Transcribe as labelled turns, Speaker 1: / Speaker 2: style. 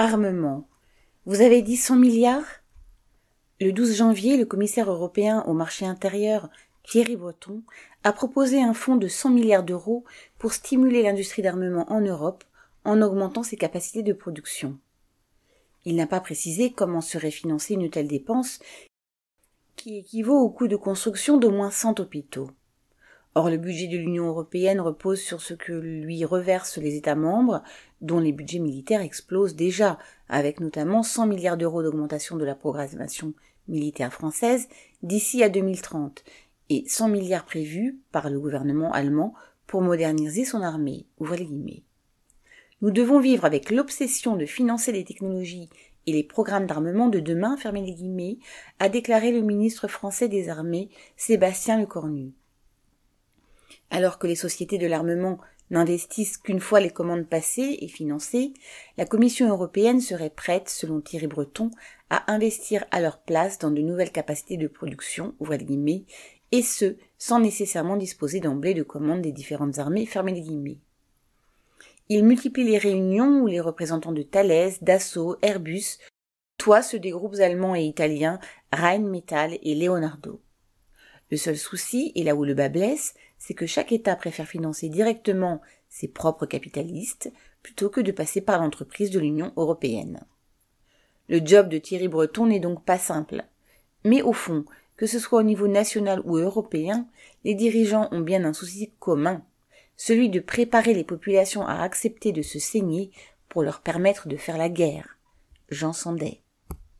Speaker 1: Armement. Vous avez dit 100 milliards? Le 12 janvier, le commissaire européen au marché intérieur, Thierry Breton, a proposé un fonds de 100 milliards d'euros pour stimuler l'industrie d'armement en Europe en augmentant ses capacités de production. Il n'a pas précisé comment serait financée une telle dépense qui équivaut au coût de construction d'au moins 100 hôpitaux. Or, le budget de l'Union européenne repose sur ce que lui reversent les États membres, dont les budgets militaires explosent déjà, avec notamment 100 milliards d'euros d'augmentation de la programmation militaire française d'ici à 2030 et 100 milliards prévus par le gouvernement allemand pour moderniser son armée. Nous devons vivre avec l'obsession de financer les technologies et les programmes d'armement de demain, les guillemets, a déclaré le ministre français des Armées, Sébastien Lecornu. Alors que les sociétés de l'armement n'investissent qu'une fois les commandes passées et financées, la Commission européenne serait prête, selon Thierry Breton, à investir à leur place dans de nouvelles capacités de production, guillemets, et ce, sans nécessairement disposer d'emblée de commandes des différentes armées, fermez les guillemets. Il multiplie les réunions où les représentants de Thales, Dassault, Airbus, toi ceux des groupes allemands et italiens, Rheinmetall et Leonardo. Le seul souci, et là où le bas blesse, c'est que chaque État préfère financer directement ses propres capitalistes plutôt que de passer par l'entreprise de l'Union européenne. Le job de Thierry Breton n'est donc pas simple. Mais au fond, que ce soit au niveau national ou européen, les dirigeants ont bien un souci commun, celui de préparer les populations à accepter de se saigner pour leur permettre de faire la guerre. Jean Sandet.